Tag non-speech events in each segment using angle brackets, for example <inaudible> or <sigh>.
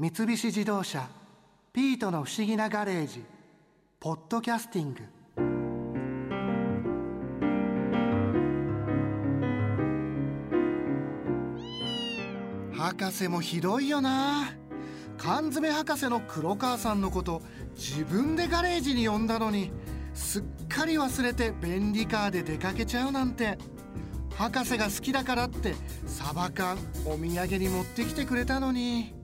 三菱自動車「ピートの不思議なガレージ」「ポッドキャスティング」博士もひどいよな。缶詰博士の黒川さんのこと自分でガレージに呼んだのにすっかり忘れて便利カーで出かけちゃうなんて。博士が好きだからってサバ缶お土産に持ってきてくれたのに。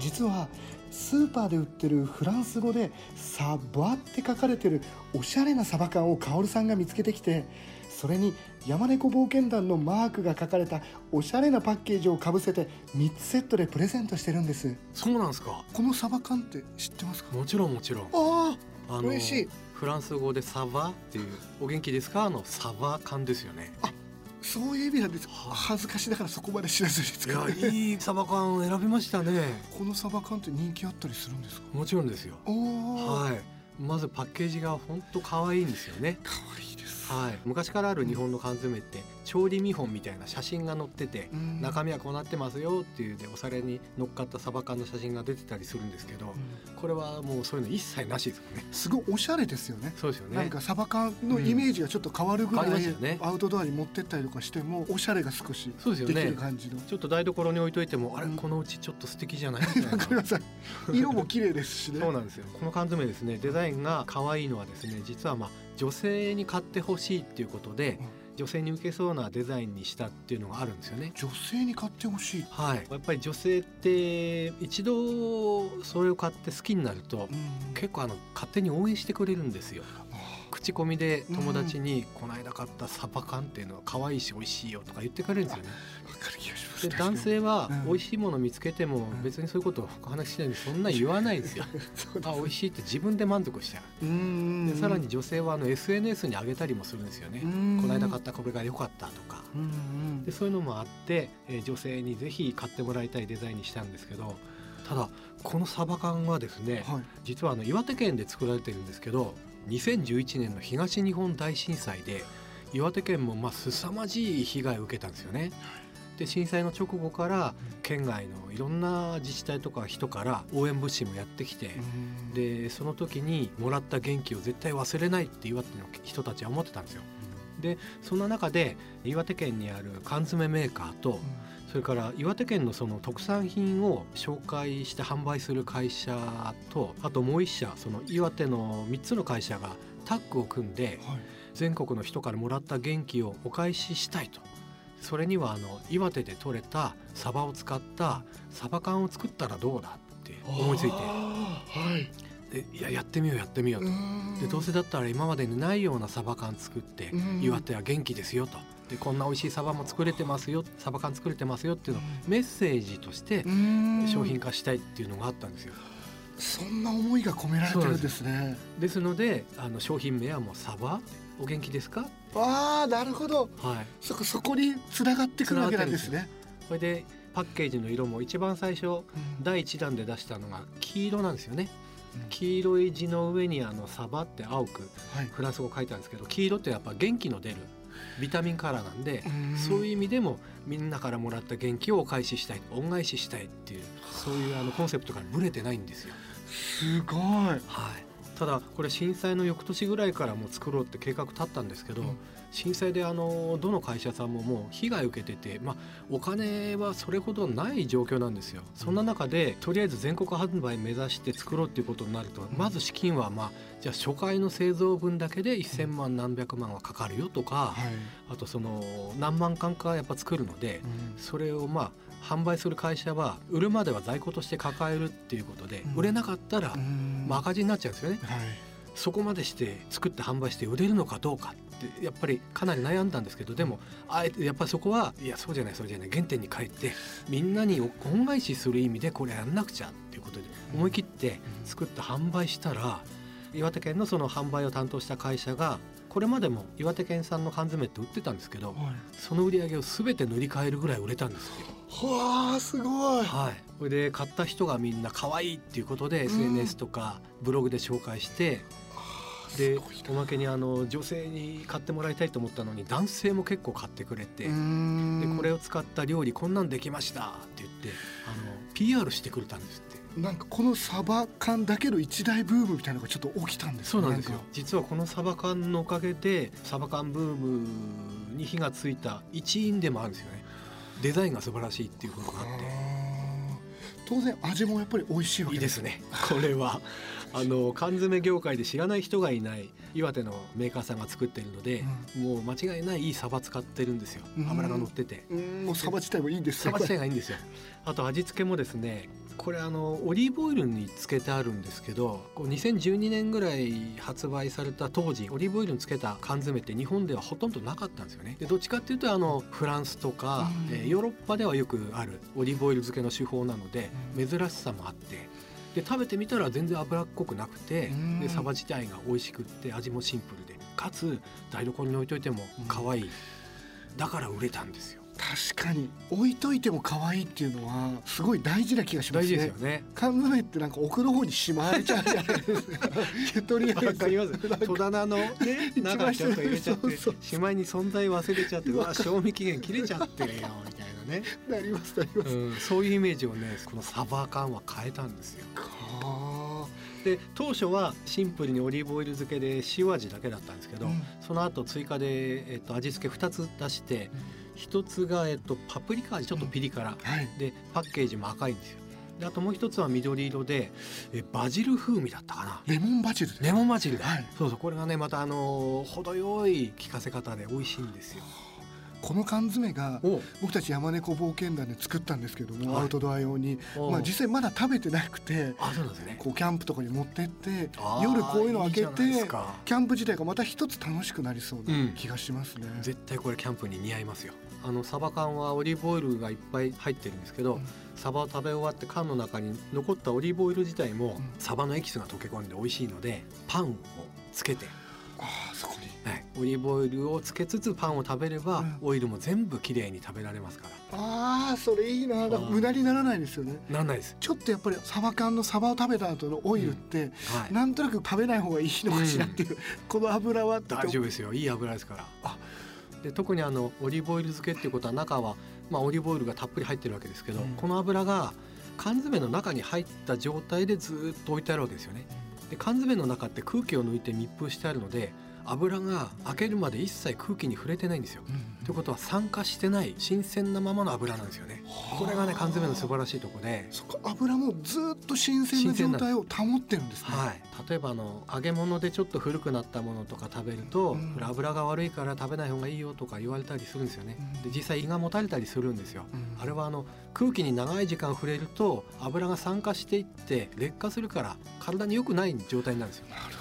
実はスーパーで売ってるフランス語で「サバ」って書かれてるおしゃれなサバ缶をカオルさんが見つけてきてそれに山猫冒険団のマークが書かれたおしゃれなパッケージをかぶせて3つセットでプレゼントしてるんです。そうなんですか？このサバ缶って知ってますか？もちろんもちろん。あああ嬉しい。フランス語でサバっていうお元気ですか？のサバ缶ですよねそういう意味なんです。恥ずかしながらそこまで知らずにい使う。やいいサバ缶選びましたね。このサバ缶って人気あったりするんですか？もちろんですよ。はい。まずパッケージが本当可愛いんですよね。可愛いですはい。昔からある日本の缶詰って調理見本みたいな写真が載っててうん。中身はこうなってますよっていうでお皿に乗っかったサバ缶の写真が出てたりするんですけどうん。これはもうそういうの一切なしですもんね。すごいおしゃれですよね。そうですよね。なんかサバ缶のイメージがちょっと変わるぐらい、ね。アウトドアに持ってったりとかしてもおしゃれが少しできる感じの、ちょっと台所に置いといてもあれうん。このうちちょっと素敵じゃないみたいな。<laughs> 色も綺麗ですしね。<laughs> そうなんですよ。この缶詰ですね。デザインが可愛いのはですね実はまあ女性に買ってほしいっていうことで女性に受けそうなデザインにしたっていうのがあるんですよね。女性に買ってほしい、はい。やっぱり女性って一度それを買って好きになるとうん。結構あの勝手に応援してくれるんですよ。あ口コミで友達に「この間買ったサバ缶っていうのは可愛いし美味しいよ」とか言ってくれるんですよね。で男性はうん美味しいもの見つけてもん別にそういうことをお話ししないでそんな言わないんですよ。<laughs> あ美味しいって自分で満足しちゃううんでさらに女性はあの SNS に上げたりもするんですよね。うんこの間買ったこれが良かったとか。でそういうのもあって、えー女性にぜひ買ってもらいたいデザインにしたんですけどただこのサバ缶はですねはい。実はあの岩手県で作られてるんですけど2011年の東日本大震災で岩手県もまあ凄まじい被害を受けたんですよね。で震災の直後から県外のいろんな自治体とか人から応援物資もやってきて、うんでその時にもらった元気を絶対忘れないって岩手の人たちは思ってたんですよ。でそんな中で岩手県にある缶詰メーカーとそれから岩手県のその特産品を紹介して販売する会社とあともう一社その岩手の3つの会社がタッグを組んではい。全国の人からもらった元気をお返ししたいと。それにはあの岩手で採れたサバを使ったサバ缶を作ったらどうだって思いついて。はいでいややってみようやってみようと。でどうせだったら今までにないようなサバ缶作ってうん。岩手は元気ですよと。でこんな美味しいサバも作れてますよサバ缶作れてますよっていうのをメッセージとしてうん。商品化したいっていうのがあったんですよ。そんな思いが込められてるんですね。です。のであの商品名はもうサバ？お元気ですか？ああなるほど。はい。そこそこに繋がってくるわけなんですね。それでパッケージの色も一番最初うん。第1弾で出したのが黄色なんですよね。うん黄色い字の上にあのサバって青くはい。フランス語書いてあるんですけど黄色ってやっぱ元気の出るビタミンカラーなんでうん。そういう意味でもみんなからもらった元気をお返ししたい恩返ししたいっていうそういうあのコンセプトからブレてないんですよ。すごい。はい、ただこれ震災の翌年ぐらいからもう作ろうって計画立ったんですけど、うん。震災であのどの会社さんももう被害を受けてて、まあ、お金はそれほどない状況なんですよ。そんな中でとりあえず全国販売目指して作ろうっていうことになると、まず資金はまあじゃあ初回の製造分だけで1,000万何百万はかかるよとか、はい。あとその何万缶かやっぱ作るので、それをまあ販売する会社は売るまでは在庫として抱えるっていうことで、うん。売れなかったら、うん。まあ、赤字になっちゃうんですよね。はい。そこまでして作って販売して売れるのかどうかってやっぱりかなり悩んだんですけどでもあえてやっぱりそこはいやそうじゃないそうじゃない原点に帰ってみんなに恩返しする意味でこれやんなくちゃっていうことで思い切って作って販売したら岩手県のその販売を担当した会社がこれまでも岩手県産の缶詰って売ってたんですけどはい。その売り上げを全て塗り替えるぐらい売れたんですよ。わあすごい。はい、それで買った人がみんな可愛いっていうことで SNS とかブログで紹介してですおまけにあの女性に買ってもらいたいと思ったのに男性も結構買ってくれてでこれを使った料理こんなんできましたって言ってあの PR してくれたんですなんかこのサバ缶だけの一大ブームみたいなのがちょっと起きたんです、ね、そうなんですよ。実はこのサバ缶のおかげでサバ缶ブームに火がついた一因でもあるんですよね。デザインが素晴らしいっていうことがあって。当然味もやっぱり美味しいわけですね。これは。<laughs> あの缶詰業界で知らない人がいない岩手のメーカーさんが作ってるので、うん、もう間違いないいいサバ使ってるんですよ。油が乗ってて、うん、もうサバ自体もいいんですサバ自体がいいんですよ。あと味付けもですねこれあのオリーブオイルにつけてあるんですけどこう2012年ぐらい発売された当時オリーブオイルにつけた缶詰って日本ではほとんどなかったんですよね。でどっちかっていうとあのフランスとか、うん、えー、ヨーロッパではよくあるオリーブオイル漬けの手法なので珍しさもあって。で食べてみたら全然脂っこくなくてでサバ自体が美味しくって味もシンプルで。かつ台所に置いといても可愛い、だから売れたんですよ確かに置いといても可愛いっていうのはすごい大事な気がしますね。大事ですよね。缶詰ってなんか奥の方にしまわれちゃうじゃないですか。<laughs> とりあえず戸棚のね <laughs> 中ちょっと入れちゃってしまいに存在忘れちゃって <laughs> わ賞味期限切れちゃってるよみたいなね。なりますなります、うん、そういうイメージをねこのサバ缶は変えたんですよ。で当初はシンプルにオリーブオイル漬けで塩味だけだったんですけど、うん、その後追加で、えっと、味付け2つ出して、一つが、えっと、パプリカ味。ちょっとピリ辛、うんはい、でパッケージも赤いんですよ。であともう一つは緑色でえバジル風味だったかな。レモンバジル。レモンバジル、はい、そうそうこれがねまたあのー、程よい効かせ方で美味しいんですよ。<laughs> この缶詰が僕たち山猫冒険団で作ったんですけども、アウトドア用に、まあ、実際まだ食べてなくてあそうですね。こうキャンプとかに持ってって夜こういうの開けてキャンプ自体がまた一つ楽しくなりそうな気がしますね、うん、絶対これキャンプに似合いますよあのサバ缶はオリーブオイルがいっぱい入ってるんですけど、うん、サバを食べ終わって缶の中に残ったオリーブオイル自体も、サバのエキスが溶け込んで美味しいのでパンをつけて。あそこに。はい、オリーブオイルをつけつつパンを食べれば、うん、オイルも全部きれいに食べられますから。ああそれいいな。無駄にならないですよね。ならないです。ちょっとやっぱりサバ缶のサバを食べた後のオイルって、うん。はい、なんとなく食べない方がいいのかしらっていう、うん、この油は大丈夫ですよ。いい油ですから。あで特にあのオリーブオイル漬けっていうことは中は、まあ、オリーブオイルがたっぷり入ってるわけですけど、この油が缶詰の中に入った状態でずっと置いてあるわけですよね。で缶詰の中って空気を抜いて密封してあるので油が開けるまで一切空気に触れてないんですよ。と、うん、いうことは酸化してない新鮮なままの油なんですよね。これがね缶詰の素晴らしいところでそこ油もずっと新鮮な状態を保ってるんですね。はい、例えばあの揚げ物でちょっと古くなったものとか食べると、うん、油が悪いから食べない方がいいよとか言われたりするんですよね。うん、で実際胃がもたれたりするんですよ。あれはあの空気に長い時間触れると油が酸化していって劣化するから体に良くない状態になるんですよ。なる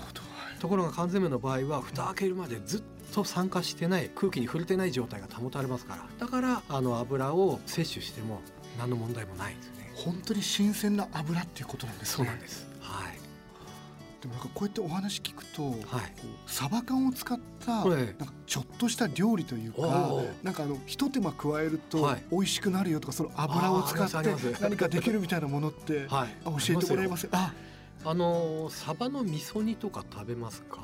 ところが缶詰の場合は蓋開けるまでずっと酸化してない空気に触れてない状態が保たれますから。だからあの油を摂取しても何の問題もないんですよね。本当に新鮮な油っていうことなんですね。そうなんです。はい。でもなんかこうやってお話聞くと、はい、サバ缶を使ったなんかちょっとした料理というかなんかあの一手間加えると美味しくなるよとかその油を使って何かできるみたいなものって、はい、教えてもらえます？ああのサバの味噌煮とか食べますか？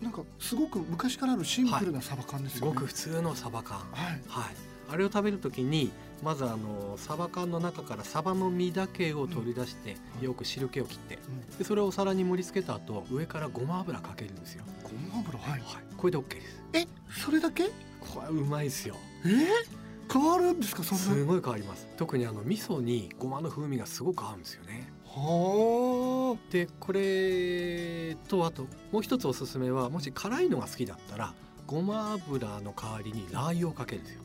なんかすごく昔からあるシンプルなサバ缶ですよね、はい、すごく普通のサバ缶。はい、はい、あれを食べるときにまずあのサバ缶の中からサバの身だけを取り出して、うん、よく汁気を切って、うん、でそれをお皿に盛り付けた後上からごま油かけるんですよ。ごま油？はい、はい、これで OK です。え？それだけ？これうまいですよ。え？ー変わるんですか？すごい変わります。特にあの味噌にごまの風味がすごく合うんですよねはあ。でこれとあともう一つおすすめはもし辛いのが好きだったらごま油の代わりにラー油をかけるんですよ。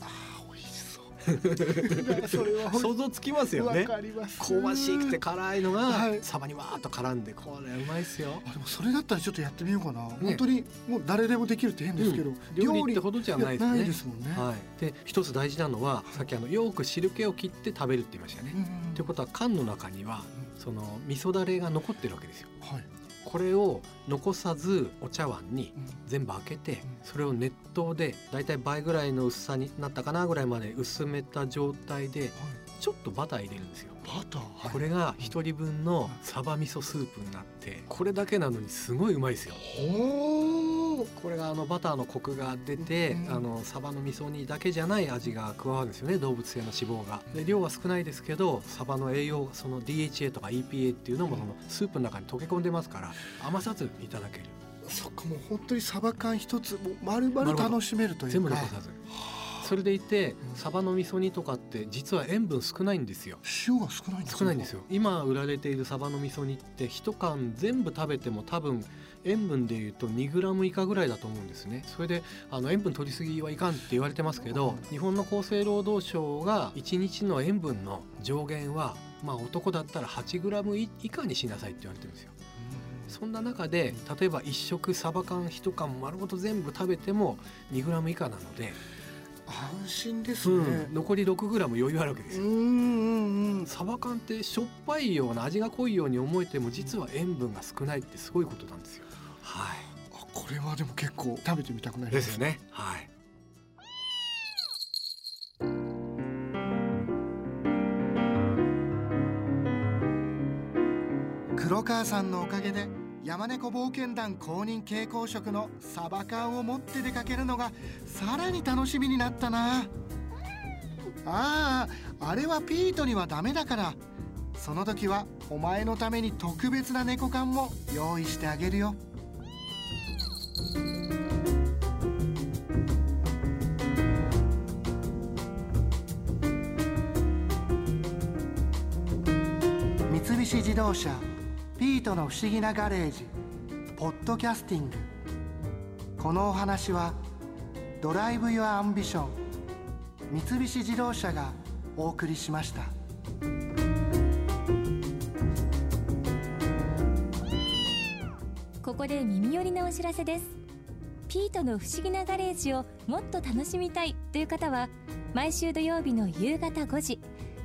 <laughs> それは想像つきますよね。香ばしくて辛いのが、はい、サバにわーっと絡んでこれうまいっすよ。あでもそれだったらちょっとやってみようかな、ね、本当にもう誰でもできるって変ですけど、うん、料理ってほどじゃないですね。ですもんね、はい、で一つ大事なのはさっきあのよく汁気を切って食べるって言いましたね、ということは缶の中にはその味噌だれが残ってるわけですよ、はい。これを残さずお茶碗に全部開けてそれを熱湯でだいたい倍ぐらいの薄さになったかなぐらいまで薄めた状態でちょっとバター入れるんですよ。バター、はい、これが一人分のサバ味噌スープになってこれだけなのにすごいうまいですよ。ほーこれがあのバターのコクが出て、うんあのサバの味噌煮だけじゃない味が加わるんですよね動物性の脂肪が。で量は少ないですけどサバの栄養その DHA とか EPA っていうのもそのスープの中に溶け込んでますから余さずいただける。そっかもう本当にサバ缶一つもう丸々楽しめるというか。全部残さずそれでいてうんサバの味噌煮とかって実は塩分少ないんですよ。塩が少ないんです少ないんですよ。今売られているサバの味噌煮って一缶全部食べても多分塩分でいうと2グラム以下ぐらいだと思うんですね。それであの塩分取りすぎはいかんって言われてますけど日本の厚生労働省が1日の塩分の上限はまあ男だったら8グラム以下にしなさいって言われてるんですよ。そんな中で例えば1食サバ缶1缶丸ごと全部食べても2グラム以下なので、安心ですうねん、残り6グラム余裕あるわけですようんうんうんサバ缶ってしょっぱいような味が濃いように思えても実は塩分が少ないってすごいことなんですよ。はあこれはでも結構食べてみたくなりい。まですすよね。はい。黒川さんのおかげで山猫冒険団公認蛍光色のサバ缶を持って出かけるのがさらに楽しみになったな。あああれはピートにはダメだから。その時はお前のために特別な猫缶も用意してあげるよ。三菱自動車ピートの不思議なガレージポッドキャスティング。このお話は Drive your Ambition 三菱自動車がお送りしました。ここで耳寄りなお知らせです。ピートの不思議なガレージをもっと楽しみたいという方は毎週土曜日の夕方5時